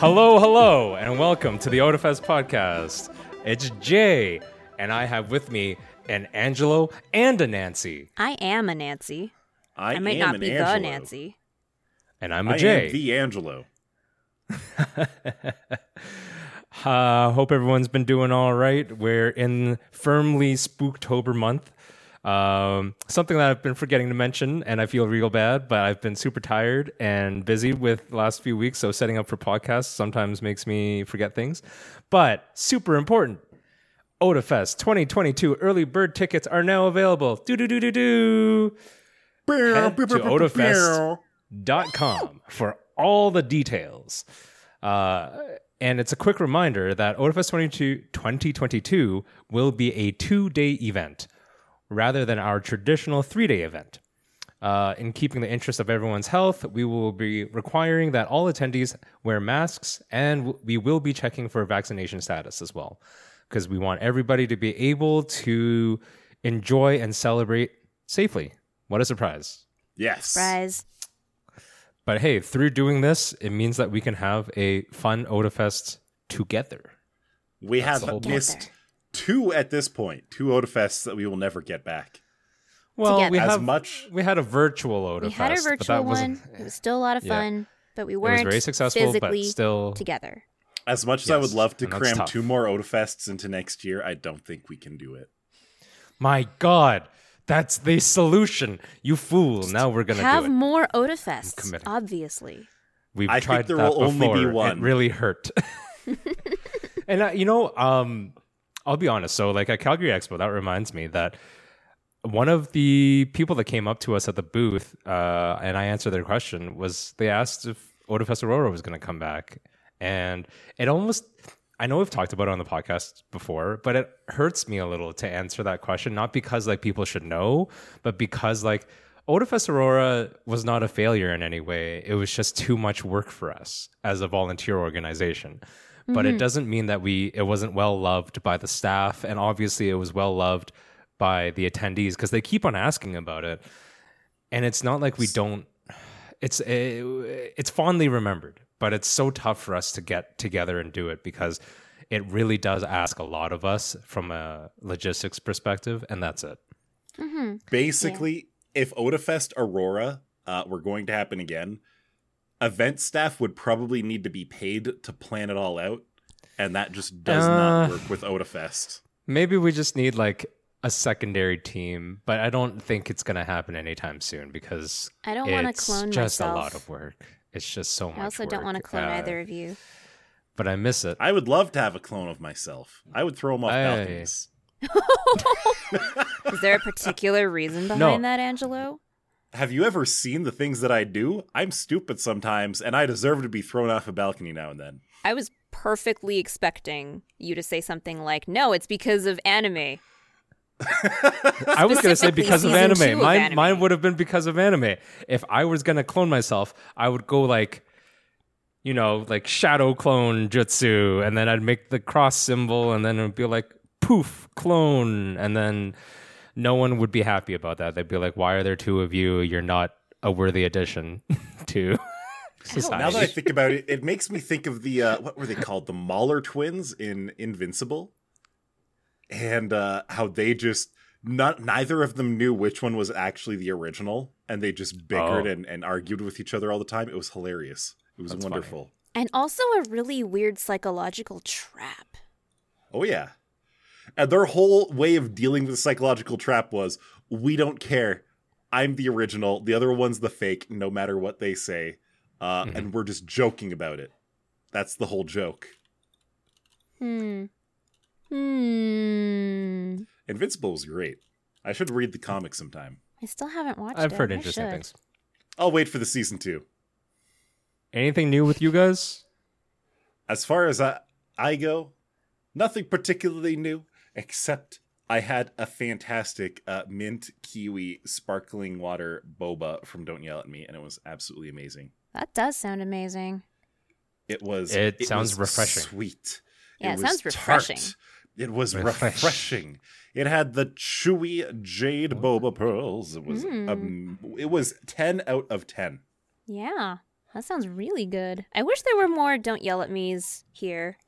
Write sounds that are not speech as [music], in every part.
Hello, hello, and welcome to the Otafest podcast. It's Jay, and I have with me an Angelo and a Nancy, I am a Nancy. I, I might am not an be Angelo. the Nancy. and I'm a I Jay. am the Angelo. [laughs] Uh, hope everyone's been doing all right. We're in firmly Spooktober month. Um, something that I've been forgetting to mention, and I feel real bad, but I've been super tired and busy with the last few weeks. So setting up for podcasts sometimes makes me forget things. But super important. Otafest 2022 early bird tickets are now available. Do do do do do. Head to otafest.com for all the details. Uh, and it's a quick reminder that Otafest 22, 2022 will be a two day event rather than our traditional three day event. Uh, in keeping the interest of everyone's health, we will be requiring that all attendees wear masks and w- we will be checking for vaccination status as well. Because we want everybody to be able to enjoy and celebrate safely. What a surprise! Yes. Surprise. But hey, through doing this, it means that we can have a fun Otafest together. We That's the have whole point. missed two at this point, two Otafests that we will never get back. Well, Together. we As have much we had a virtual Otafest. We had a but that virtual wasn't- one. It was still a lot of Yeah. fun, but we It was weren't very successful, but physically still together. as much as I would love to cram tough. two more Otafests into next year, I don't think we can do it. My God, that's the solution. You fool! now we're gonna Have do it. more Otafests, committing. obviously. We've I think tried there that will only be one. It really hurt. [laughs] [laughs] and uh, you know, um, I'll be honest. So, like at Calgary Expo, that reminds me that one of the people that came up to us at the booth, uh, and I answered their question, was they asked if Otafest Aurora was going to come back, and it almost. I know we've talked about it on the podcast before, but it hurts me a little to answer that question. Not because like people should know, but because like Otafest Aurora was not a failure in any way. It was just too much work for us as a volunteer organization. But it doesn't mean that we it wasn't well loved by the staff, and obviously it was well loved by the attendees because they keep on asking about it. And it's not like we don't. It's eh, it's fondly remembered, but it's so tough for us to get together and do it because it really does ask a lot of us from a logistics perspective, and that's it. hmm Basically, if Otafest Aurora uh, were going to happen again, event staff would probably need to be paid to plan it all out, and that just does Uh, not work with Otafest. Maybe we just need like a secondary team, but I don't think it's going to happen anytime soon because I don't want to it's clone just myself. a lot of work. It's just so much. I also don't want to clone Uh, either of you. But I miss it. I would love to have a clone of myself. I would throw them off Aye. balconies. [laughs] Is there a particular reason [laughs] behind No. that, Angelo? Have you ever seen the things that I do? I'm stupid sometimes, and I deserve to be thrown off a balcony now and then. I was perfectly expecting you to say something like, "No, it's because of anime." I was going to say because of season two anime. of anime. mine would have been because of anime. If I was going to clone myself, I would go like, you know, like shadow clone jutsu, and then I'd make the cross symbol, and then it would be like poof clone, and then no one would be happy about that. They'd be like, "Why are there two of you? You're not a worthy addition [laughs] to society." Now that I think about it, it makes me think of the uh, what were they called? The Mauler twins in Invincible, and uh, how they just not neither of them knew which one was actually the original, and they just bickered Oh. and, and argued with each other all the time. It was hilarious. It was That's wonderful. And also a really weird psychological trap. Oh yeah, and their whole way of dealing with the psychological trap was, "We don't care. I'm the original. The other one's the fake. No matter what they say, uh, Mhm. and we're just joking about it. That's the whole joke." Hmm. Hmm. Invincible was great. I should read the comic sometime. I still haven't watched it. I've heard I interesting things. I'll wait for the season two. Anything new with you guys? As far as I, I go, nothing particularly new, except I had a fantastic uh, mint kiwi sparkling water boba from Don't Yell at Me, and it was absolutely amazing. That does sound amazing. It was. It sounds was refreshing. Sweet. Yeah, it was sounds refreshing. tart. It was Refresh. refreshing. It had the chewy jade boba pearls. It was Mm. um, it was ten out of ten. Yeah. That sounds really good. I wish there were more "Don't Yell at Me's" here.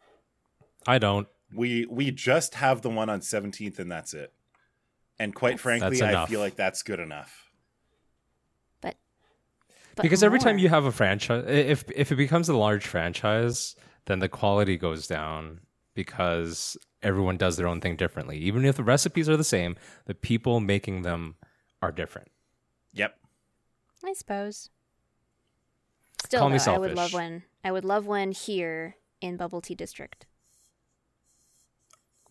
I don't. We we just have the one on 17th and that's it. And quite frankly, That's I feel like that's good enough. But, but because every time you have a franchise, if if it becomes a large franchise, then the quality goes down because everyone does their own thing differently. Even if the recipes are the same, the people making them are different. Yep. I suppose. Still, Call me though, I would love one. I would love one here in Bubble Tea District.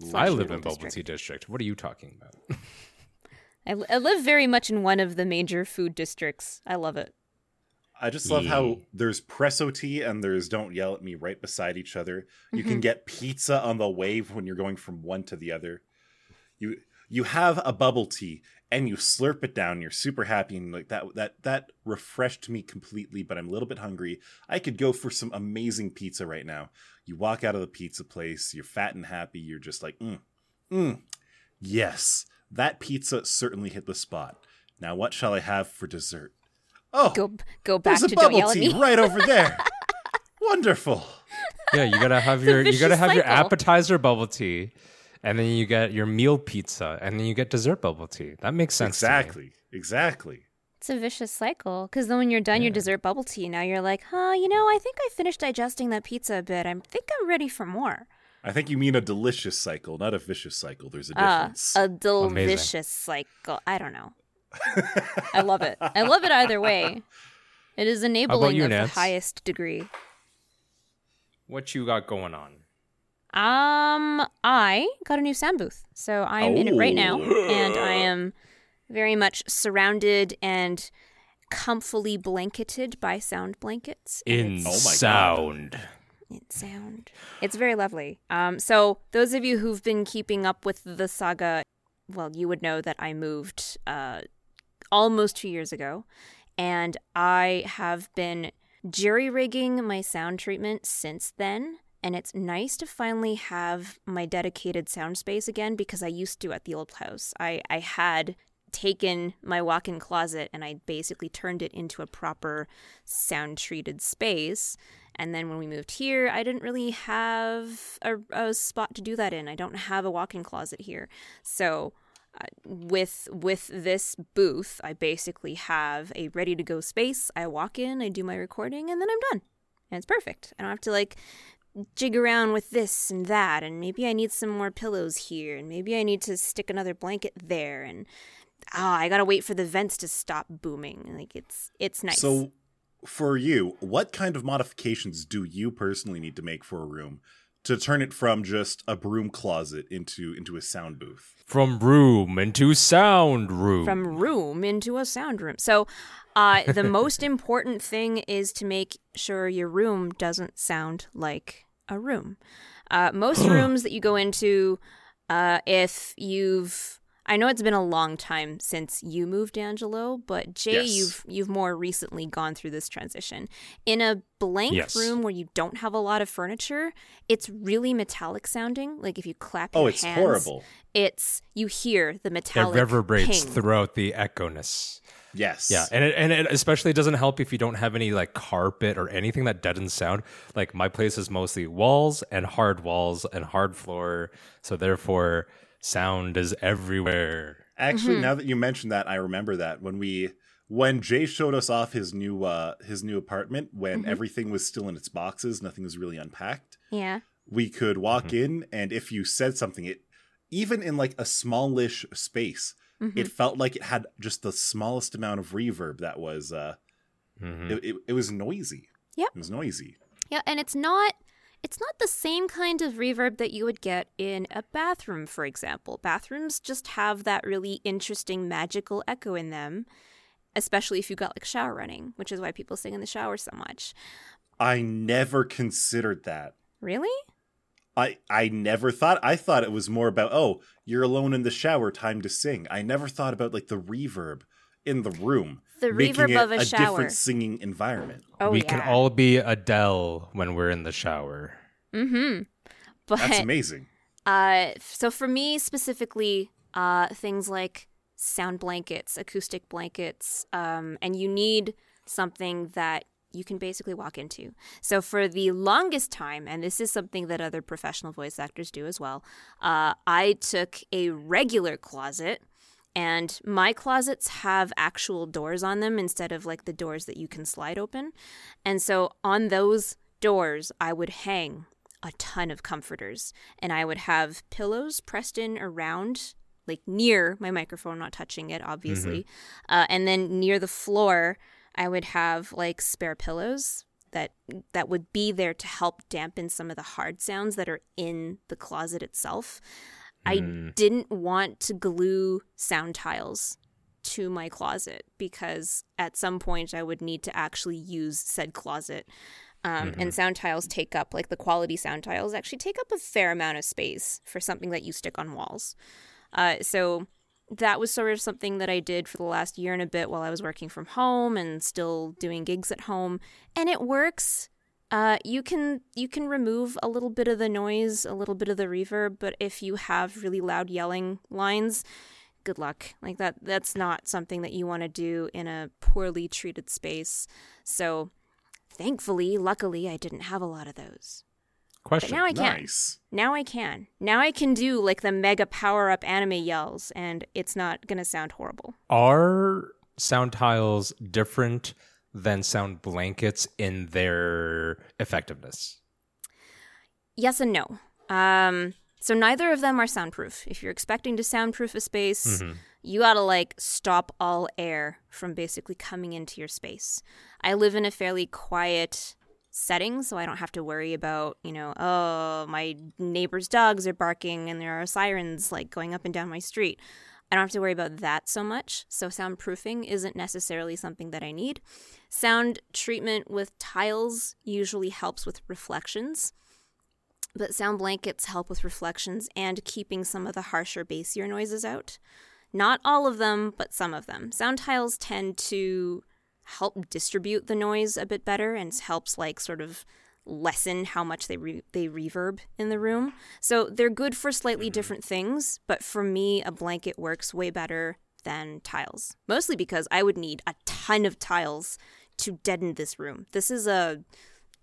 Slash I live in Bubble District. Tea District. What are you talking about? [laughs] I, I live very much in one of the major food districts. I love it. I just love how there's Presotea and there's don't yell at me right beside each other. You Mm-hmm. can get pizza on the wave when you're going from one to the other. You you have a bubble tea and you slurp it down. You're super happy and like that that that refreshed me completely. But I'm a little bit hungry. I could go for some amazing pizza right now. You walk out of the pizza place. You're fat and happy. You're just like mm, mm. Yes, that pizza certainly hit the spot. Now what shall I have for dessert? Oh, Go go back there's to a Don't bubble tea right over [laughs] there. Wonderful. yeah, you gotta have your you gotta vicious have your appetizer bubble tea, and then you get your meal pizza, and then you get dessert bubble tea. That makes sense. to me. Exactly. Exactly. It's a vicious cycle because then when you're done your dessert bubble tea, now you're like, huh, you know, I think I finished digesting that pizza a bit. I think I'm ready for more. I think you mean a delicious cycle, not a vicious cycle. There's a Ah, difference. a delicious cycle. I don't know. I love it. I love it either way. It is enabling you, of Nance? the highest degree. What you got going on? Um, I got a new sound booth, so I'm in it right now, and I am very much surrounded and comfily blanketed by sound blankets. In Oh my sound. it sound. It's very lovely. Um, so those of you who've been keeping up with the saga, well, you would know that I moved uh, almost two years ago, and I have been jury rigging my sound treatment since then. And it's nice to finally have my dedicated sound space again because I used to at the old house. I, I had taken my walk in closet and I basically turned it into a proper sound treated space. And then when we moved here, I didn't really have a, a spot to do that in. I don't have a walk in closet here. So uh, with with this booth, I basically have a ready to go space. I walk in, I do my recording, and then I'm done. And it's perfect. I don't have to like jig around with this and that and maybe I need some more pillows here and maybe I need to stick another blanket there and ah I got to wait for the vents to stop booming. Like it's it's nice. So, for you, what kind of modifications do you personally need to make for a room to turn it from just a broom closet into into a sound booth? From room into sound room. from room into a sound room. So, uh, the [laughs] most important thing is to make sure your room doesn't sound like a room. Uh, most [gasps] rooms that you go into, uh, if you've, I know it's been a long time since you moved, Angelo, but Jay, Yes. you've you've more recently gone through this transition. In a blank Yes. room where you don't have a lot of furniture, it's really metallic sounding. Like if you clap Oh, your it's hands, horrible. It's you hear the it metallic reverberates ping. throughout the echo-ness. Yes. Yeah, and it, and it especially doesn't help if you don't have any like carpet or anything that deadens sound. Like my place is mostly walls and hard walls and hard floor, so therefore sound is everywhere. Actually, Mm-hmm. now that you mentioned that, I remember that when we when Jay showed us off his new uh his new apartment when Mm-hmm. everything was still in its boxes, nothing was really unpacked. Yeah. We could walk Mm-hmm. in and if you said something, it even in like a smallish space, Mm-hmm. it felt like it had just the smallest amount of reverb that was uh Mhm. it, it, it was noisy. Yeah. It was noisy. Yeah, and it's not it's not the same kind of reverb that you would get in a bathroom, for example. Bathrooms just have that really interesting magical echo in them, especially if you've got like shower running, which is why people sing in the shower so much. I never considered that. Really? I I never thought I thought it was more about oh you're alone in the shower time to sing. I never thought about like the reverb in the room, The making reverb it of a, a shower. different singing environment. Oh we yeah. can all be Adele when we're in the shower. Mm-hmm. But That's amazing. Uh, so for me specifically, uh, things like sound blankets, acoustic blankets, um, and you need something that you can basically walk into. So for the longest time, and this is something that other professional voice actors do as well, uh, I took a regular closet. And my closets have actual doors on them instead of like the doors that you can slide open. And so on those doors, I would hang a ton of comforters. And I would have pillows pressed in around like near my microphone not touching it obviously. Uh, and then near the floor i would have like spare pillows that that would be there to help dampen some of the hard sounds that are in the closet itself i didn't want to glue sound tiles to my closet because at some point i would need to actually use said closet um, And sound tiles take up, like the quality sound tiles, actually take up a fair amount of space for something that you stick on walls. Uh, so that was sort of something that I did for the last year and a bit while I was working from home and still doing gigs at home, and it works. Uh, you can you can remove a little bit of the noise, a little bit of the reverb, but if you have really loud yelling lines, good luck. Like that that's not something that you want to do in a poorly treated space. So thankfully, luckily I didn't have a lot of those. But Question. now I can. Nice. Now I can. Now I can do like the mega power up anime yells and it's not going to sound horrible. Are sound tiles different than sound blankets in their effectiveness? Yes and no. Um, so neither of them are soundproof. If you're expecting to soundproof a space, you gotta like stop all air from basically coming into your space. I live in a fairly quiet setting, so I don't have to worry about, you know, oh, my neighbor's dogs are barking and there are sirens like going up and down my street. I don't have to worry about that so much. So soundproofing isn't necessarily something that I need. Sound treatment with tiles usually helps with reflections. But sound blankets help with reflections and keeping some of the harsher, bassier noises out. Not all of them, but some of them. Sound tiles tend to help distribute the noise a bit better and helps like sort of lessen how much they re- they reverb in the room. So they're good for slightly mm-hmm. different things, but for me a blanket works way better than tiles. Mostly because I would need a ton of tiles to deaden this room. This is a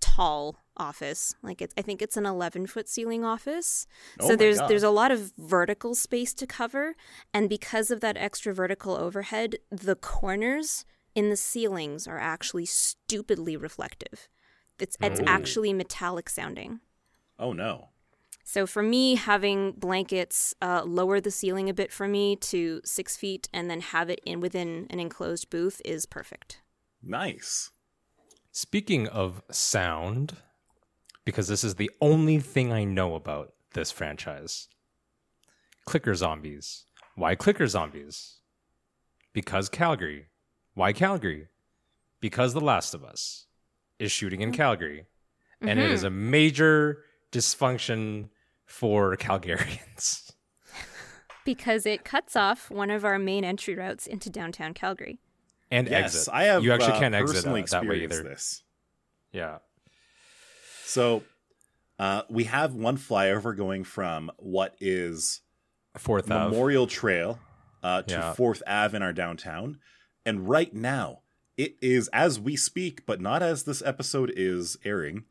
tall office. Like it's I think it's an 11 foot ceiling office. Oh so there's God. there's a lot of vertical space to cover and because of that extra vertical overhead, the corners in the ceilings are actually stupidly reflective. It's it's Oh. actually metallic sounding. Oh no. So for me, having blankets uh, lower the ceiling a bit for me to six feet and then have it in within an enclosed booth is perfect. Nice. Speaking of sound, because this is the only thing I know about this franchise clicker zombies. Why clicker zombies? Because Calgary. Why Calgary? Because The Last of Us is shooting in Calgary. And it is a major dysfunction for Calgarians. [laughs] Because it cuts off one of our main entry routes into downtown Calgary. And Yes, exit. I have. You actually uh, can't exit personally uh, that way either. This. Yeah. So, uh, we have one flyover going from what is Fourth Ave. Memorial Trail uh, to Yeah. Fourth Ave in our downtown, and right now it is as we speak, but not as this episode is airing.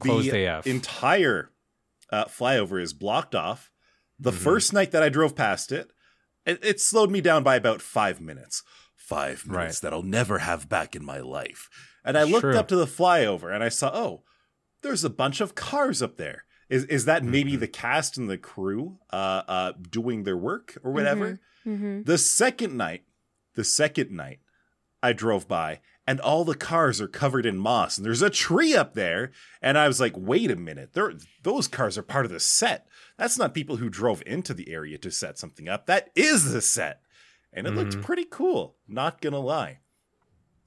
Closed the AF. entire uh, flyover is blocked off. The Mm-hmm. first night that I drove past it, it, it slowed me down by about five minutes. Five minutes Right. that I'll never have back in my life. And I looked True. up to the flyover and I saw, oh, there's a bunch of cars up there. Is is that maybe Mm-hmm. the cast and the crew uh, uh, doing their work or whatever? Mm-hmm. The second night, the second night, I drove by and all the cars are covered in moss and there's a tree up there. And I was like, wait a minute, there, those cars are part of the set. That's not people who drove into the area to set something up. That is the set. And it looked Mhm. pretty cool, not gonna lie.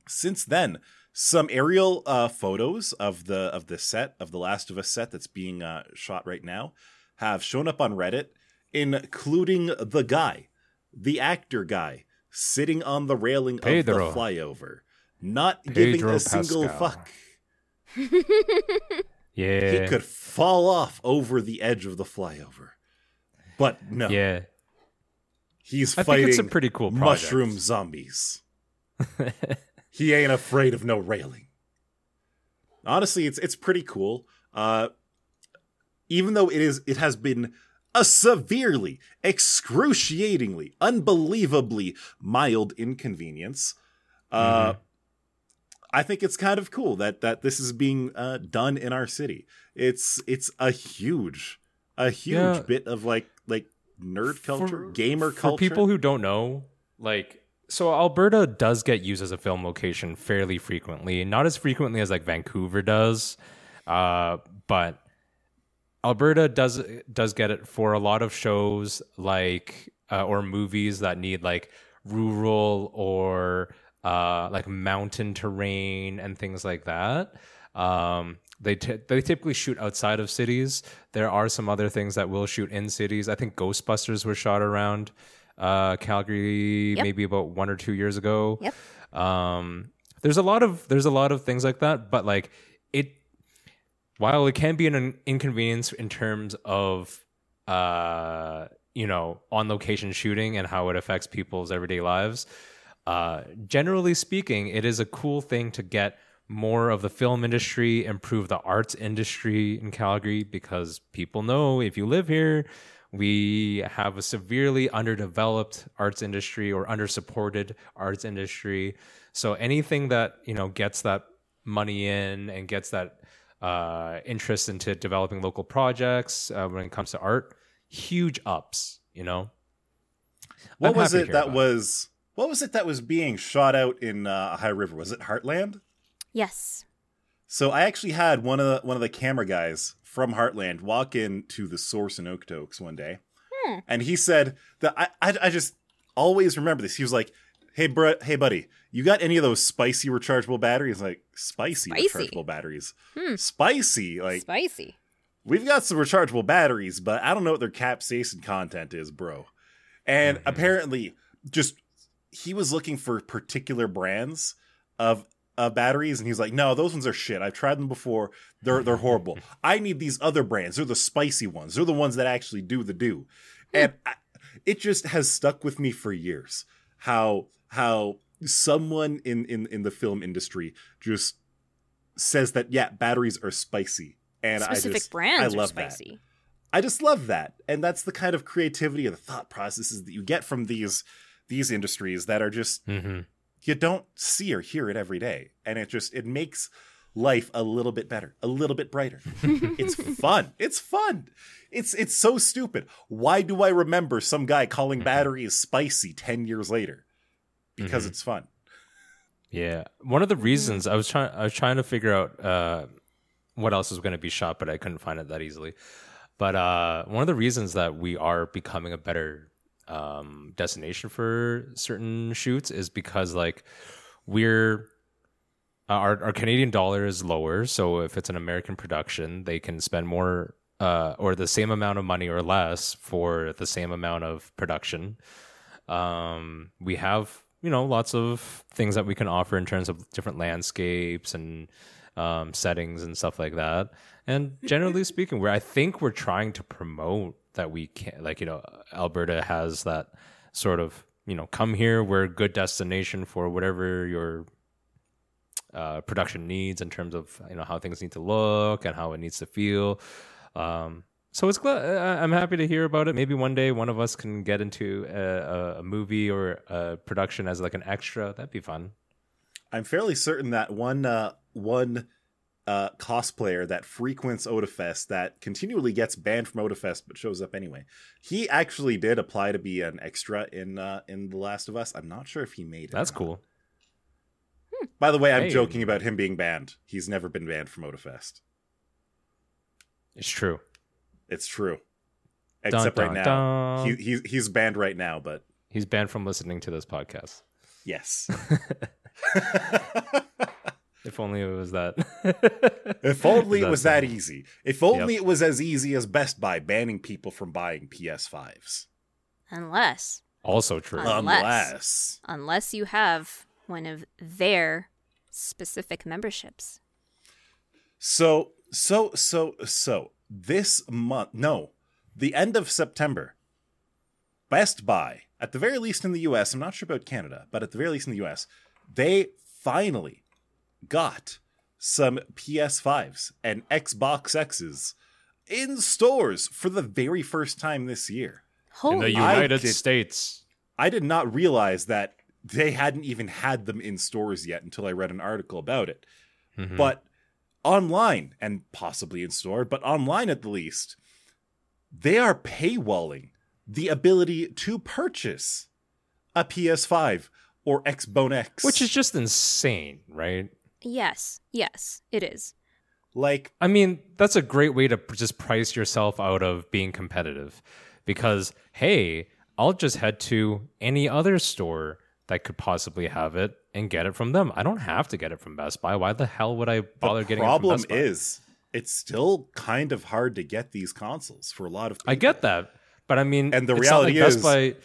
Since then, some aerial uh, photos of the of the set of the Last of Us set that's being uh, shot right now have shown up on Reddit, including the guy, the actor guy, sitting on the railing Pedro. of the flyover, not giving Pedro a single fuck. [laughs] Yeah. He could fall off over the edge of the flyover, but no, Yeah. he's I fighting think it's a pretty cool project. mushroom zombies. [laughs] he ain't afraid of no railing. Honestly, it's it's pretty cool. Uh, even though it is, it has been a severely, excruciatingly, unbelievably mild inconvenience. Uh, Mm-hmm. I think it's kind of cool that that this is being uh, done in our city. It's it's a huge, a huge Yeah. bit of like like nerd culture, For- gamer for culture. For people who don't know, like, so Alberta does get used as a film location fairly frequently, not as frequently as like Vancouver does, uh, but Alberta does does get it for a lot of shows like uh, or movies that need like rural or uh, like mountain terrain and things like that. Um, they t- they typically shoot outside of cities. There are some other things that will shoot in cities. I think Ghostbusters were shot around uh, Calgary Yep. maybe about one or two years ago. Yep. Um, there's a lot of there's a lot of things like that, but like while it can be an inconvenience in terms of uh you know on location shooting and how it affects people's everyday lives uh generally speaking it is a cool thing to get more of the film industry improve the arts industry in Calgary because people know if you live here we have a severely underdeveloped arts industry or undersupported arts industry. So anything that you know gets that money in and gets that uh, interest into developing local projects uh, when it comes to art, huge ups. You know, What I'm was it that about was what was it that was being shot out in uh, High River? Was it Heartland? Yes. So I actually had one of the one of the camera guys from Heartland walk into the source in Okotoks one day, Hmm. and he said that I, I I just always remember this. He was like, "Hey, bro, hey, buddy, you got any of those spicy rechargeable batteries?" Like spicy, Spicy. rechargeable batteries, Hmm. spicy. Like Spicy. we've got some rechargeable batteries, but I don't know what their capsaicin content is, bro. And Mhm. apparently, just he was looking for particular brands of of batteries, and he's like, "No, those ones are shit. I've tried them before. They're they're horrible. [laughs] I need these other brands. They're the spicy ones. They're the ones that actually do the do." And I, it just has stuck with me for years. How how someone in in in the film industry just says that yeah, batteries are spicy. And Specific I just, brands I love are that. spicy. I just love that. And that's the kind of creativity and the thought processes that you get from these these industries that are just Mhm. you don't see or hear it every day. And it just it makes life a little bit better, a little bit brighter. [laughs] it's fun. It's fun. It's it's so stupid. Why do I remember some guy calling Mhm. batteries spicy 10 years later? Because Mhm. it's fun. yeah. One of the reasons I was trying, I was trying to figure out uh, what else was going to be shot, but I couldn't find it that easily. But uh, one of the reasons that we are becoming a better um, destination for certain shoots is because like we're uh, our our Canadian dollar is lower, so if it's an American production, they can spend more uh, or the same amount of money or less for the same amount of production. Um, we have you know lots of things that we can offer in terms of different landscapes and um, settings and stuff like that. And generally [laughs] speaking, where I think we're trying to promote that we can, like you know, Alberta has that sort of you know, come here. We're a good destination for whatever your uh, production needs in terms of you know how things need to look and how it needs to feel. Um, so it's glad I- I'm happy to hear about it. Maybe one day one of us can get into a, a, movie or a production as like an extra. That'd be fun. I'm fairly certain that one uh, one uh, cosplayer that frequents Otafest that continually gets banned from Otafest but shows up anyway. He actually did apply to be an extra in uh, in The Last of Us. I'm not sure if he made it. That's cool. By the way, I'm Hey. joking about him being banned. He's never been banned from Otafest. It's true. It's true. Except dun, right now, dun. he, he's he's banned right now. But He's banned from listening to this podcast. yes, [laughs] [laughs] If only it was that. [laughs] if only it was that easy. If only it was as easy as Best Buy banning people from buying PS5s. Unless, Also true. Unless- Unless unless you have one of their specific memberships. So, so, so, so, this month, no, the end of September, Best Buy, at the very least in the US, I'm not sure about Canada, but at the very least in the US, they finally got some PS5s and Xbox X's in stores for the very first time this year. In the Holy, I United did- States. I did not realize that they hadn't even had them in stores yet until I read an article about it. Mhm. But online, and possibly in store, but online at the least, they are paywalling the ability to purchase a PS5 or Xbone X. which is just insane, right? yes, yes, it is. like I mean, that's a great way to just price yourself out of being competitive because, hey, I'll just head to any other store that could possibly have it and get it from them. I don't have to get it from Best Buy. Why the hell would I bother getting it from Best Buy? The problem is it's still kind of hard to get these consoles for a lot of people. I get that, but I mean, And the it's not like reality Best is Buy.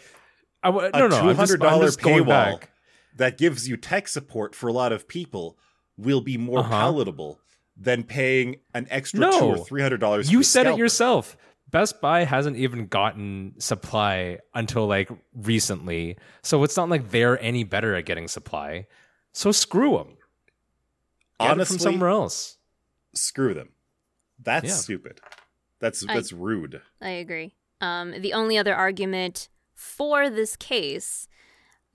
I w- a no, no, I'm $200 just paywall back. that gives you tech support for a lot of people will be more Uh-huh. palatable than paying an extra No. two or three hundred dollars. You said it yourself. Best Buy hasn't even gotten supply until like recently, so it's not like they're any better at getting supply. So screw them. Get Honestly, it from somewhere else. screw them. That's Yeah. stupid. That's I- that's rude. I agree. Um, the only other argument for this case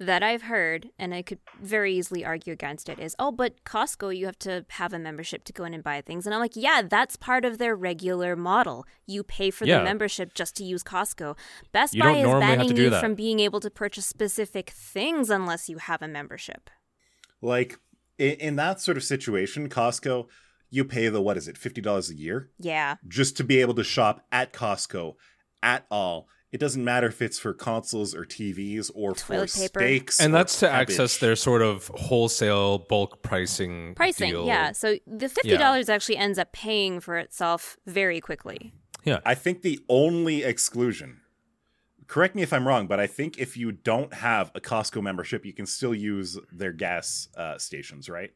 that I've heard, and I could very easily argue against it, is oh, but Costco, you have to have a membership to go in and buy things. And I'm like, yeah, that's part of their regular model. You pay for Yeah. the membership just to use Costco. Best You Buy is normally have to banning you that. from being able to purchase specific things unless you have a membership. Like in, in that sort of situation, Costco, you pay the what is it, fifty dollars a year Yeah. just to be able to shop at Costco at all. It doesn't matter if it's for consoles or TVs or Toilet for paper. steaks, And that's to cabbage. access their sort of wholesale bulk pricing. Pricing, deal. yeah. So the $50 actually ends up paying for itself very quickly. Yeah. I think the only exclusion, correct me if I'm wrong, but I think if you don't have a Costco membership, you can still use their gas uh, stations, right?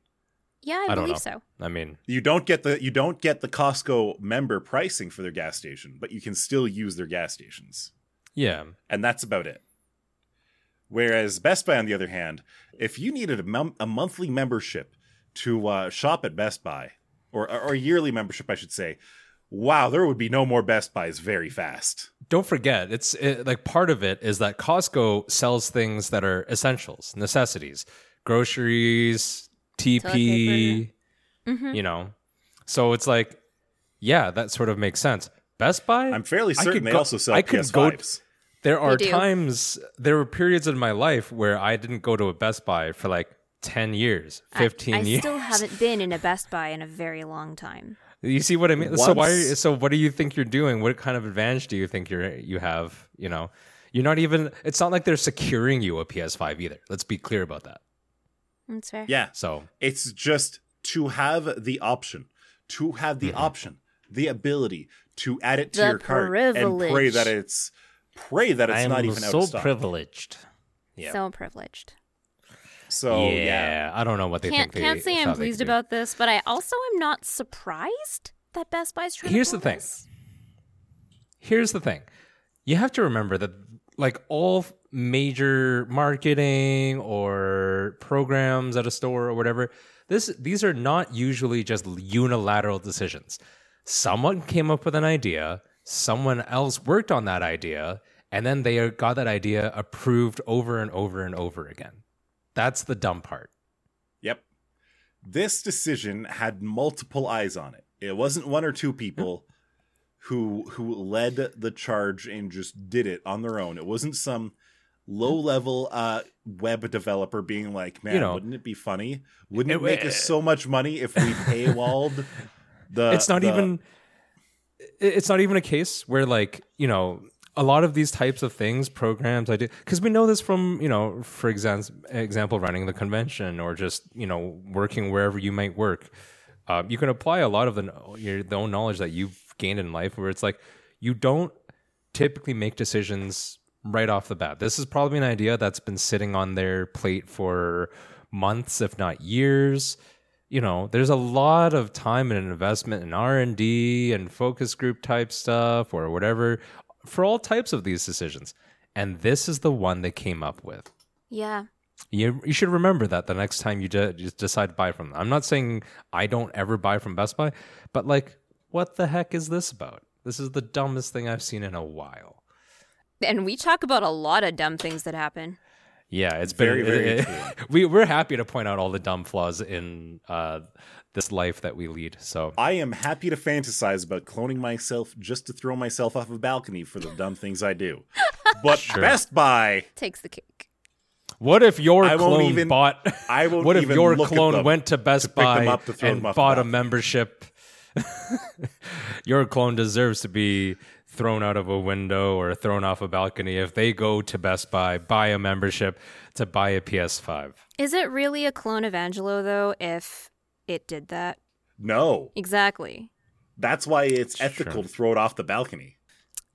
Yeah, I, I believe so. I mean, You don't get the you don't get the Costco member pricing for their gas station, but you can still use their gas stations, yeah. and that's about it. Whereas Best Buy, on the other hand, if you needed a, mem- a monthly membership to uh, shop at Best Buy, or, or a yearly membership, I should say, wow, there would be no more Best Buys very fast. Don't forget, it's it, like part of it is that Costco sells things that are essentials, necessities, groceries, TP, Mhm. you know. So it's like, yeah, that sort of makes sense. Best Buy, I'm fairly certain they go- also sell I could go- PS5s. There are times, there were periods in my life where I didn't go to a Best Buy for like 10 years, 15 I, years. I still haven't been in a Best Buy in a very long time. You see what I mean? So why? Once- So what do you think you're doing? What kind of advantage do you think you're you have? You know, you're not even. It's not like they're securing you a PS5 either. Let's be clear about that. That's fair. Yeah, So it's just to have the option, to have Mm-hmm. the option, the ability to add it to The your cart and pray that it's pray that it's not even out of stock. So privileged. Yeah. So privileged. so yeah, yeah, I don't know what they Can't think. They can't say I'm pleased about this, but I also am not surprised that Best Buy's trying. Here's to the thing. this. Here's the thing. You have to remember that like all major marketing or programs at a store or whatever, this these are not usually just unilateral decisions. Someone came up with an idea, someone else worked on that idea, and then they got that idea approved over and over and over again. That's the dumb part. yep. This decision had multiple eyes on it. It wasn't one or two people who who led the charge and just did it on their own. It wasn't some low level uh web developer being like, "Man, You know, wouldn't it be funny? Wouldn't it, it- make us so much money if we [laughs] paywalled the it's not the- even it's not even a case where like you know a lot of these types of things programs i do because we know this from you know for example example running the convention or just you know working wherever you might work. Uh, you can apply a lot of the your the own knowledge that you've gained in life where it's like you don't typically make decisions right off the bat. This is probably an idea that's been sitting on their plate for months if not years you know there's a lot of time and investment in r&d and focus group type stuff or whatever for all types of these decisions and this is the one they came up with Yeah, You you should remember that the next time you de- just decide to buy from them. I'm not saying I don't ever buy from Best Buy, but like, what the heck is this about? This is the dumbest thing I've seen in a while. And we talk about a lot of dumb things that happen. Yeah, it's been Very, very [laughs] it- true. we we're happy to point out all the dumb flaws in uh, this life that we lead. So I am happy to fantasize about cloning myself just to throw myself off a balcony for the dumb things I do. But Best Buy, Takes the cake. what if your I clone even- bought? I [laughs] won't what if even your look clone went to Best pick them Buy up to and them off the bought a membership? [laughs] your clone deserves to be thrown out of a window or thrown off a balcony if they go to Best Buy, buy a membership to buy a PS5. Is it really a clone of Angelo though if it did that? no. Exactly. That's why it's ethical to throw it off the balcony.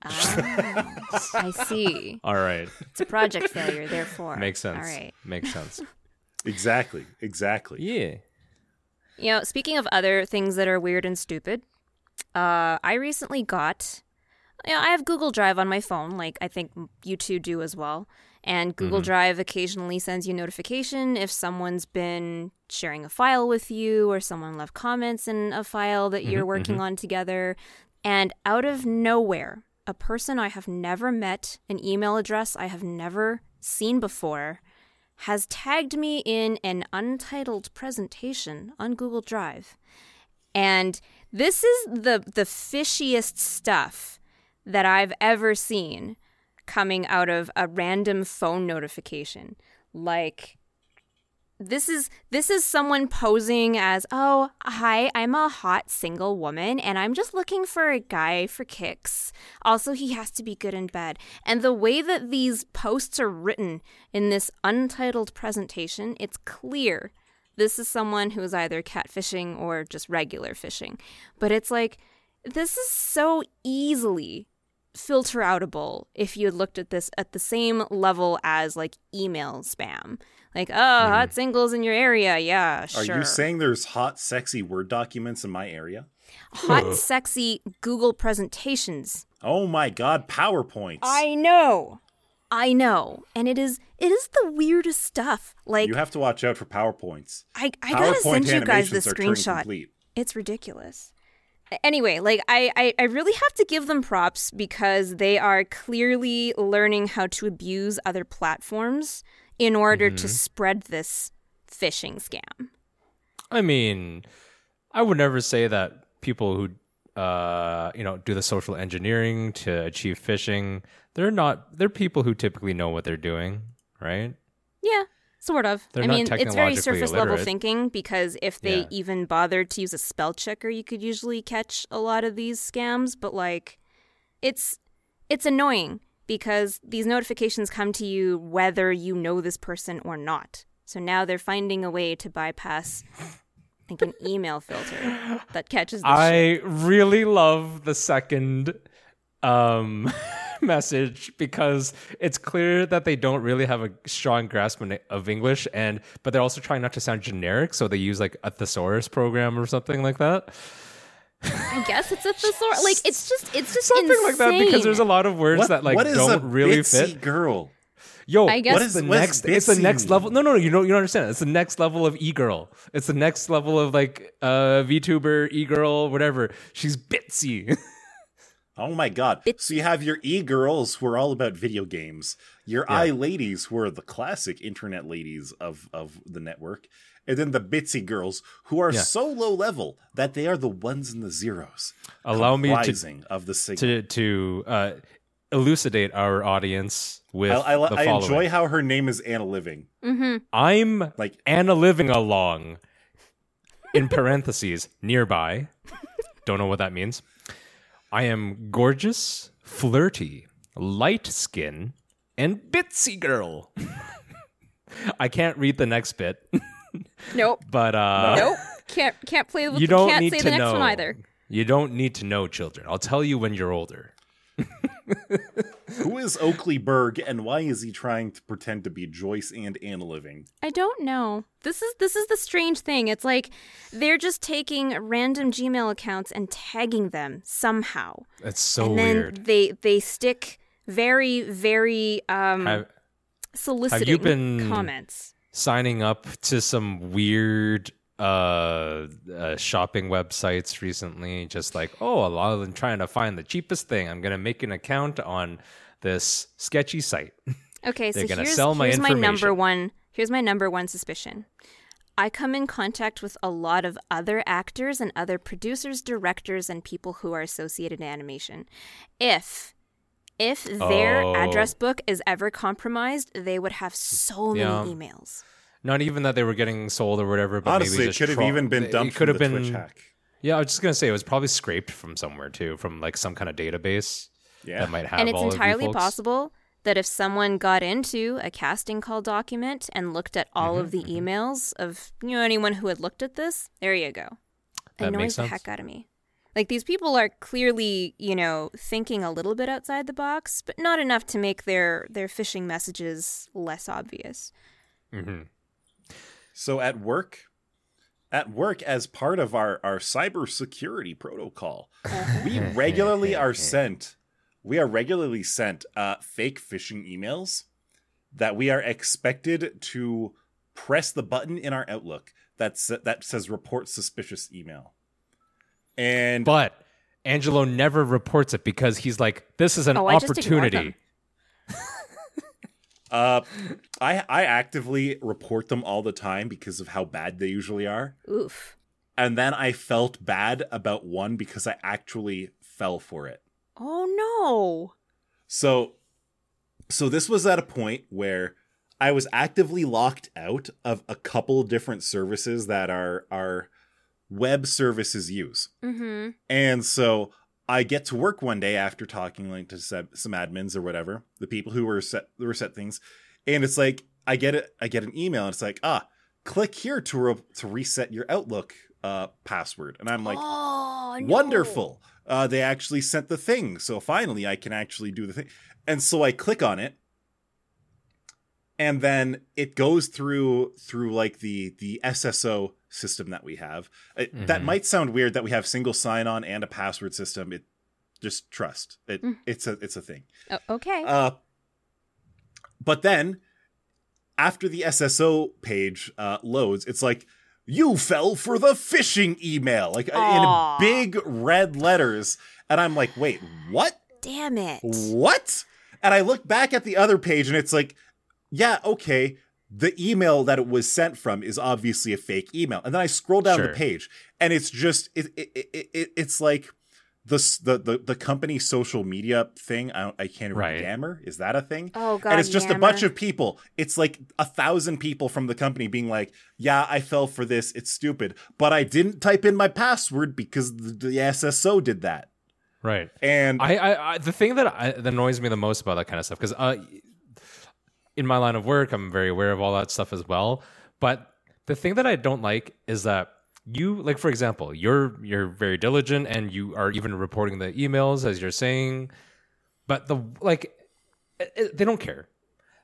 Ah, I see. [laughs] All right, It's a project failure, therefore. makes sense. All right. makes sense. Exactly. Exactly. Yeah. You know, speaking of other things that are weird and stupid, uh, I recently got. You know, I have Google Drive on my phone, like I think you two do as well. And Google mm-hmm. Drive occasionally sends you notification if someone's been sharing a file with you or someone left comments in a file that you're mm-hmm, working mm-hmm. on together. And out of nowhere, a person I have never met, an email address I have never seen before, has tagged me in an untitled presentation on Google Drive. And this is the the fishiest stuff that I've ever seen coming out of a random phone notification. Like this is this is someone posing as, "Oh, hi, I'm a hot single woman and I'm just looking for a guy for kicks. Also, he has to be good in bed." And the way that these posts are written in this untitled presentation, it's clear this is someone who is either catfishing or just regular fishing. But it's like this is so easily filter outable if you had looked at this at the same level as like email spam. Like, oh, hmm. hot singles in your area. Yeah, Are sure. you saying there's hot, sexy Word documents in my area? hot, sexy Google presentations? Oh my god, PowerPoints. I know. I know. And it is it is the weirdest stuff. Like you have to watch out for PowerPoints. I, I gotta send you guys animations the screenshot. It's ridiculous. Anyway, like I, I, I really have to give them props because they are clearly learning how to abuse other platforms in order Mm-hmm. to spread this phishing scam. I mean, I would never say that people who, uh, you know, do the social engineering to achieve phishing, they're not. They're people who typically know what they're doing, right? Yeah, sort of. They're I mean, it's very surface level thinking because if they Yeah. even bothered to use a spell checker, you could usually catch a lot of these scams. But like, it's it's annoying because these notifications come to you whether you know this person or not. So now they're finding a way to bypass, like an email filter that catches. This shit. I really love the second um, [laughs] [laughs] message because it's clear that they don't really have a strong grasp of English, and but they're also trying not to sound generic, so they use like a thesaurus program or something like that. I guess it's a thesaurus. Like [laughs] it's just it's just Something like that because there's a lot of words What, that like what is don't a really bitsy fit. girl? Yo, I guess- what What is is- the what does next? It's the next level. No, no, no. You don't. You don't understand. It's the next level of e girl. It's the next level of like uh VTuber e girl, whatever. She's bitsy. [laughs] Oh my god. So you have your e girls who are all about video games, your Yeah. i ladies who are the classic internet ladies of, of the network, and then the bitsy girls who are Yeah. so low level that they are the ones and the zeros. Allow me to of the signal. to to uh, elucidate our audience with I, I, the I following. enjoy how her name is Anna Living. Mm-hmm. I'm Like Anna living along. In parentheses, nearby. Don't know what that means. I am gorgeous, flirty, light skin, and bitsy girl. [laughs] I can't read the next bit, [laughs] Nope. but uh, Nope. Can't can't play with. you don't can't need say to the next know. one either. You don't need to know, children. I'll tell you when you're older. [laughs] who is Oakley Berg and why is he trying to pretend to be Joyce and Anna Living? I don't know. This is this is the strange thing. It's like they're just taking random Gmail accounts and tagging them somehow. It's so and then weird. they they stick very very um Have, soliciting been- comments. signing up to some weird uh, uh shopping websites recently just like oh a lot of them trying to find the cheapest thing i'm gonna make an account on this sketchy site [laughs] Okay, so here's, my here's my number one. Here's my number one suspicion. I come in contact with a lot of other actors and other producers, directors, and people who are associated in animation. If if their Oh. address book is ever compromised, they would have so many Yeah. emails. Not even that they were getting sold or whatever but Honestly, maybe it could have tro- even been dumped. it could have been Twitch hack. yeah i was just gonna say it was probably scraped from somewhere too from like some kind of database Yeah. that might have and it's all of you entirely folks. possible that if someone got into a casting call document and looked at all Mm-hmm, of the emails of you know anyone who had looked at this, there you go. That Annoys makes the heck out of me. Like these people are clearly, you know, thinking a little bit outside the box, but not enough to make their their phishing messages less obvious. Mhm. So at work, at work as part of our our cybersecurity protocol, we [laughs] regularly are [laughs] sent we are regularly sent uh, fake phishing emails that we are expected to press the button in our Outlook that's that says report suspicious email. And but angelo never reports it because he's like this is an Oh, I just opportunity uh, I I actively report them all the time because of how bad they usually are. Oof. And then I felt bad about one because I actually fell for it. Oh no. So so this was at a point where I was actively locked out of a couple different services that our our web services use. Mm-hmm. And so I get to work one day after talking like to some admins or whatever, the people who were set who were set things, and it's like I get it I get an email and it's like, "Ah, click here to re- to reset your Outlook uh password." And I'm like, oh, no. wonderful uh, they actually sent the thing so finally i can actually do the thing and so i click on it and then it goes through through like the the sso system that we have It- that Mhm. might sound weird that we have single sign-on and a password system it just trust it Mm. it's a it's a thing Oh, okay. uh, but then, after the SSO page uh, loads, it's like, you fell for the phishing email, like Aw. in big red letters. And I'm like, wait, what? Damn it. What? And I look back at the other page and it's like, yeah, okay. The email that it was sent from is obviously a fake email. And then I scroll down Sure. the page and it's just, it, it, it, it, it's like, the, the the the company social media thing. I I can't even remember. Right. Yammer is that a thing? Oh god. and it's just a bunch of people. It's like a thousand people from the company being like, "Yeah, I fell for this. It's stupid, but I didn't type in my password because the, the SSO did that." right And I, I, I the thing that, I, that annoys me the most about that kind of stuff because uh, in my line of work, I'm very aware of all that stuff as well. But the thing that I don't like is that you, like for example, you're you're very diligent and you are even reporting the emails as you're saying, but the like it- it- they don't care.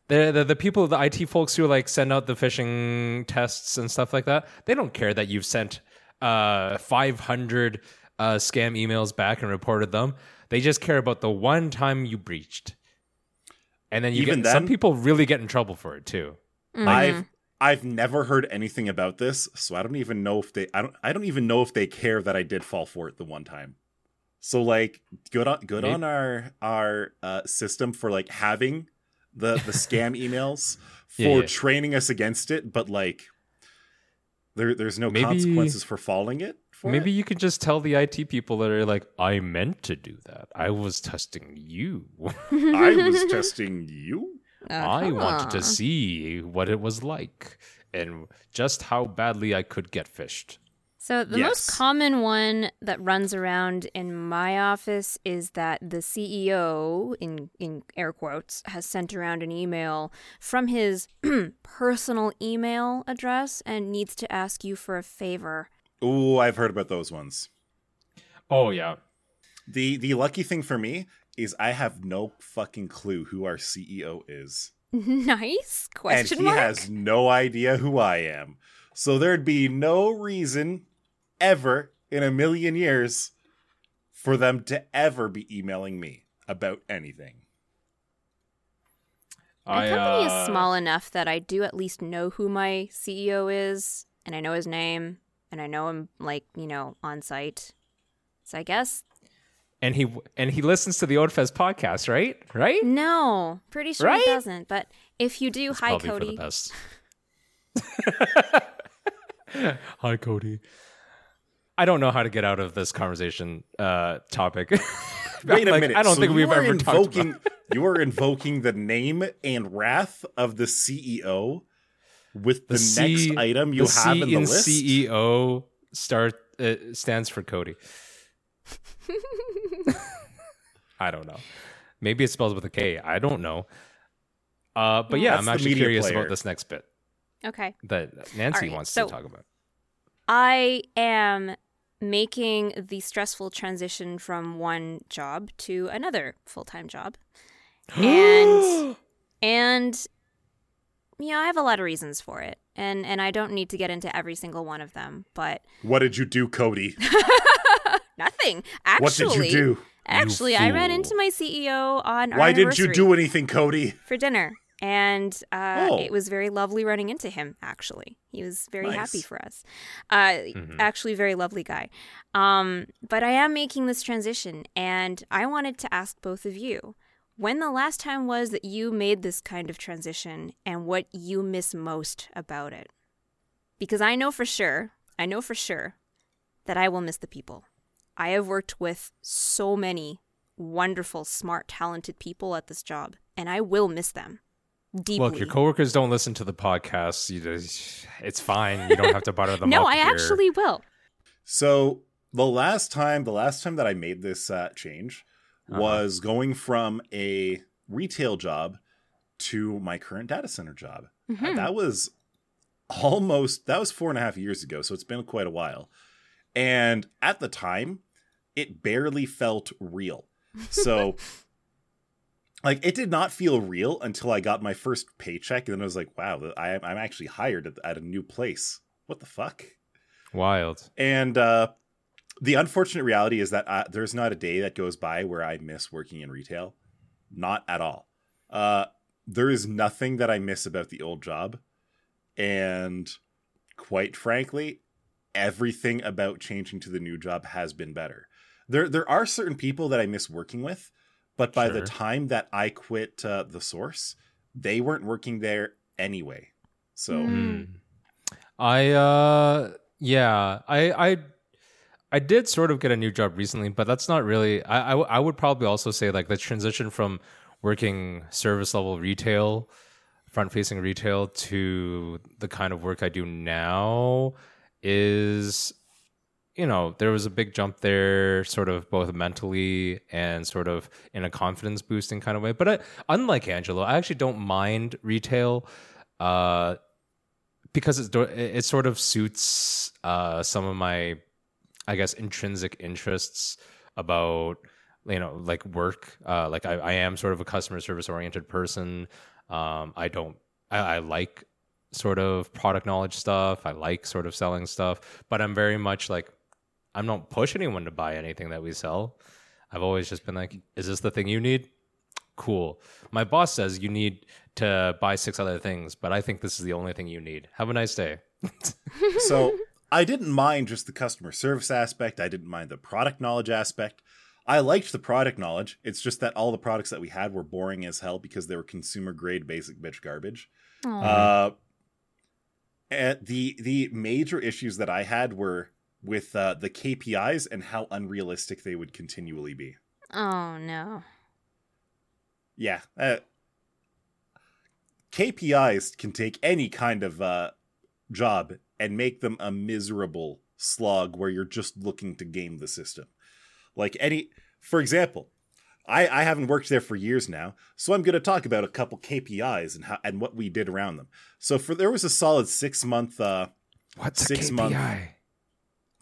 The, the the people, the IT folks who like send out the phishing tests and stuff like that, they don't care that you've sent uh 500 uh scam emails back and reported them. They just care about the one time you breached. And then you Even get some people really get in trouble for it too. Mhm. I've I've never heard anything about this, so I don't even know if they I don't I don't even know if they care that I did fall for it the one time. So like good on good Maybe- on our our uh, system for like having the the scam [laughs] emails for Yeah, yeah. training us against it, but like there there's no Maybe- consequences for falling it. For Maybe it? you could just tell the IT people that are like, I meant to do that. I was testing you. [laughs] I was testing you. Oh, I wanted on. to see what it was like and just how badly I could get fished. So the Yes. most common one that runs around in my office is that the CEO, in in air quotes, has sent around an email from his [clears throat] personal email address and needs to ask you for a favor. Ooh, I've heard about those ones. Oh yeah. The the lucky thing for me is I have no fucking clue who our CEO is. [laughs] nice question and he mark. has no idea who I am. So there'd be no reason ever in a million years for them to ever be emailing me about anything. My company uh, is small enough that I do at least know who my CEO is, and I know his name, and I know him like you know on site. So I guess and he and he listens to the Otafest podcast, right? Right? no, pretty sure Right? he doesn't. But if you do, It's hi probably for Cody. the best. [laughs] [laughs] Hi, Cody. I don't know how to get out of this conversation uh, topic. Wait a [laughs] Like, minute. I don't so think we've are ever talked about. you are invoking the name and wrath of the CEO with the, C- next item you the have C in the list. CEO start uh, stands for Cody. [laughs] I don't know. Maybe it spells with a K. I don't know. Uh, but yeah, That's I'm actually curious player. about this next bit Okay. that Nancy right, wants so- to talk about. I am making the stressful transition from one job to another full-time job. [gasps] And [gasps] and you know, I have a lot of reasons for it. And and I don't need to get into every single one of them, but What did you do, Cody? [laughs] nothing. Actually, what did you do? Actually, I ran into my CEO on our Why didn't you do anything, Cody? for dinner. And uh, Oh. it was very lovely running into him. Actually, he was very Nice. happy for us. Uh, Mhm. Actually, very lovely guy. Um, but I am making this transition, and I wanted to ask both of you when the last time was that you made this kind of transition, and what you miss most about it. Because I know for sure, I know for sure that I will miss the people. I have worked with so many wonderful, smart, talented people at this job, and I will miss them deeply. Look, your coworkers don't listen to the podcast. You just, it's fine. You don't have to butter them [laughs] no, up I here. actually will. So the last time, the last time that I made this uh, change Uh-huh. was going from a retail job to my current data center job. Uh, Mhm. that was almost that was four and a half years ago, so it's been quite a while. And at the time, it barely felt real. So [laughs] like it did not feel real until I got my first paycheck, and then I was like, "Wow, I, I'm actually hired at, at a new place. What the fuck?" Wild. And uh, the unfortunate reality is that uh, there's not a day that goes by where I miss working in retail. Not at all. Uh, there is nothing that I miss about the old job. And quite frankly, everything about changing to the new job has been better. There, there are certain people that I miss working with, but by the time that I quit uh, the source, they weren't working there anyway. So. Mm. I uh yeah, I I I did sort of get a new job recently, but that's not really I I, would probably also say like the transition from working service level retail, front facing retail to the kind of work I do now is you know, there was a big jump there, sort of both mentally and sort of in a confidence boosting kind of way. But I, unlike Angelo, I actually don't mind retail. Uh, because it's it sort of suits uh, some of my, I guess, intrinsic interests about you know like work. Uh, like I, I am sort of a customer service oriented person. Um, I don't. I, I like sort of product knowledge stuff. I like sort of selling stuff, but I'm very much like I'm not push anyone to buy anything that we sell. I've always just been like, is this the thing you need? Cool. My boss says you need to buy six other things, but I think this is the only thing you need. Have a nice day. [laughs] so I didn't mind just the customer service aspect. I didn't mind the product knowledge aspect. I liked the product knowledge. It's just that all the products that we had were boring as hell because they were consumer grade basic bitch garbage. Uh, and the the major issues that I had were with uh, the KPIs and how unrealistic they would continually be. oh no. Yeah. Uh, KPIs can take any kind of uh, job and make them a miserable slog where you're just looking to game the system. Like any, for example, I, I haven't worked there for years now, so I'm going to talk about a couple KPIs and how and what we did around them. So for there was a solid six month uh, What's Six a month- KPI?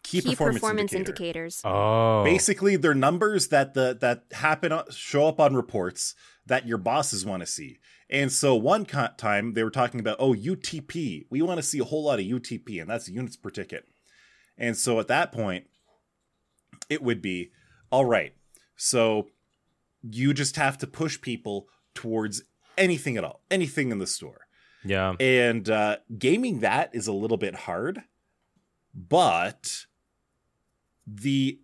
key, Key performance, performance, indicator. indicators. Oh, Basically, they're numbers that the that happen show up on reports that your bosses want to see. And so one time they were talking about oh UTP, we want to see a whole lot of UTP, and that's units per ticket. And so at that point, it would be all right. So you just have to push people towards anything at all, anything in the store. Yeah. And uh, gaming that is a little bit hard, but the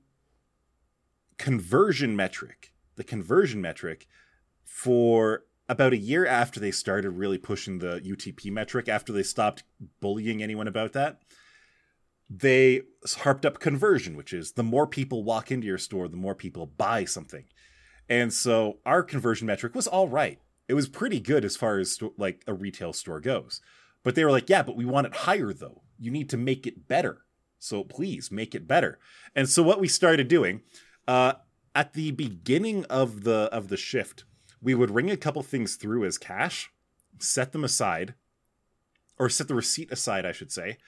conversion metric, the conversion metric for about a year after they started really pushing the UTP metric, after they stopped bullying anyone about that, they harped up conversion, which is the more people walk into your store, the more people buy something. And so our conversion metric was all right. It was pretty good as far as sto- like a retail store goes. But they were like, yeah, but we want it higher though. You need to make it better. So please make it better. And so what we started doing uh, at the beginning of the of the shift, we would ring a couple things through as cash, set them aside, or set the receipt aside, I should say,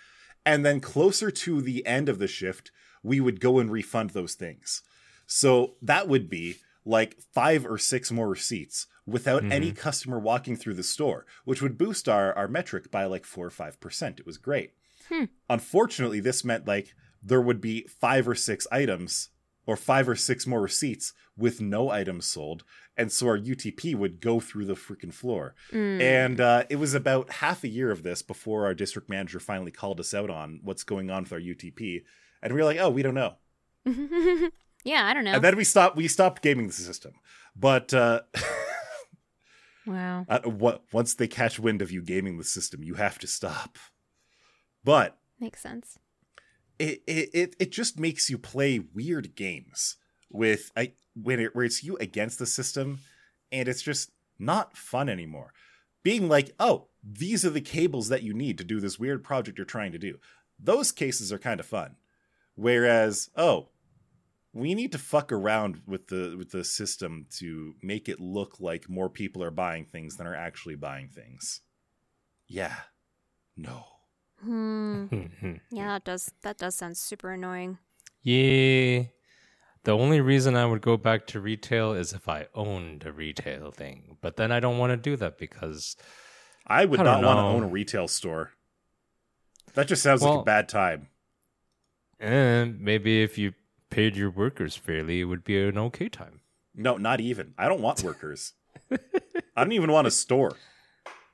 and then closer to the end of the shift, we would go and refund those things. So that would be like five or six more receipts without any mm-hmm. customer walking through the store, which would boost our, our metric by like four or five percent. It was great. Hmm. Unfortunately, this meant like there would be five or six items or five or six more receipts with no items sold. And so our UTP would go through the freaking floor. And uh, it was about half a year of this before our district manager finally called us out on what's going on with our UTP. And we were like, oh, we don't know. [laughs] yeah, I don't know. And then we stopped we stopped gaming the system. But uh, [laughs] wow. uh, what once they catch wind of you gaming the system, you have to stop. But Makes sense. It it it, just makes you play weird games with I when it where it's you against the system and it's just not fun anymore. Being like, oh, these are the cables that you need to do this weird project you're trying to do. Those cases are kind of fun. Whereas, oh, we need to fuck around with the with the system to make it look like more people are buying things than are actually buying things. Yeah. No. Hmm. Hmm, hmm, hmm. Yeah, that does that does sound super annoying. yeah. The only reason I would go back to retail is if I owned a retail thing. But then I don't want to do that because I would I not don't want to own a retail store. That just sounds like a bad time. and maybe if you paid your workers fairly, it would be an okay time. No, not even. I don't want workers. I don't even want a store.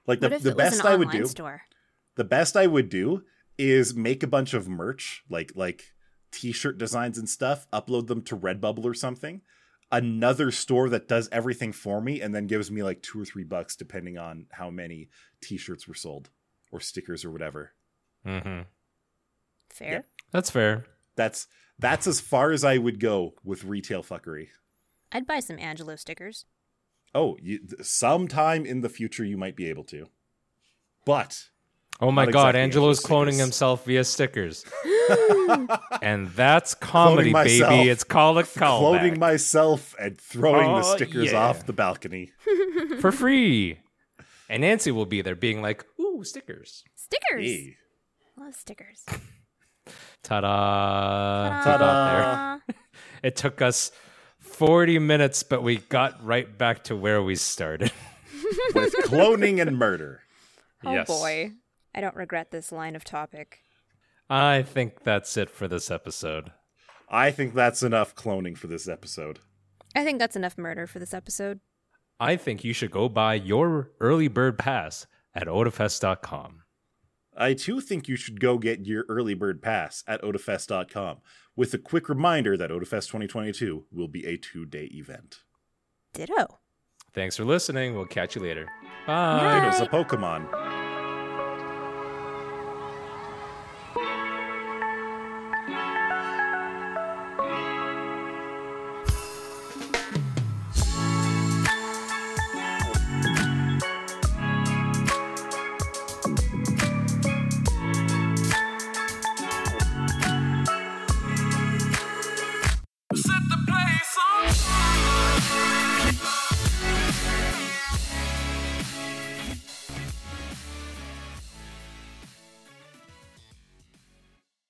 Like the, what if the it was best an I would do, store? The best I would do is make a bunch of merch, like like t-shirt designs and stuff, upload them to Redbubble or something. Another store that does everything for me and then gives me like 2 or 3 bucks depending on how many t-shirts were sold or stickers or whatever. hmm Fair. That's fair. That's that's as far as I would go with retail fuckery. I'd buy some Angelo stickers. Oh, you, sometime in the future you might be able to. But Oh my Not god, exactly Angelo's cloning stickers. himself via stickers. [laughs] and that's comedy, myself. baby. It's called a [laughs] cloning callback. myself and throwing the Oh, stickers yeah. off the balcony. [laughs] for free. And Nancy will be there being like, ooh, stickers. Stickers. Hey. Love stickers. Ta-da. Ta-da. It took us 40 minutes, but we got right back to where we started. With cloning and murder. Oh Yes. boy. I don't regret this line of topic. I think that's it for this episode. I think that's enough cloning for this episode. I think that's enough murder for this episode. I think you should go buy your early bird pass at otafest.com. I too think you should go get your early bird pass at otafest.com with a quick reminder that Otafest 2022 will be a two day event. Ditto. Thanks for listening. We'll catch you later. Bye. Bye. There's a Pokemon.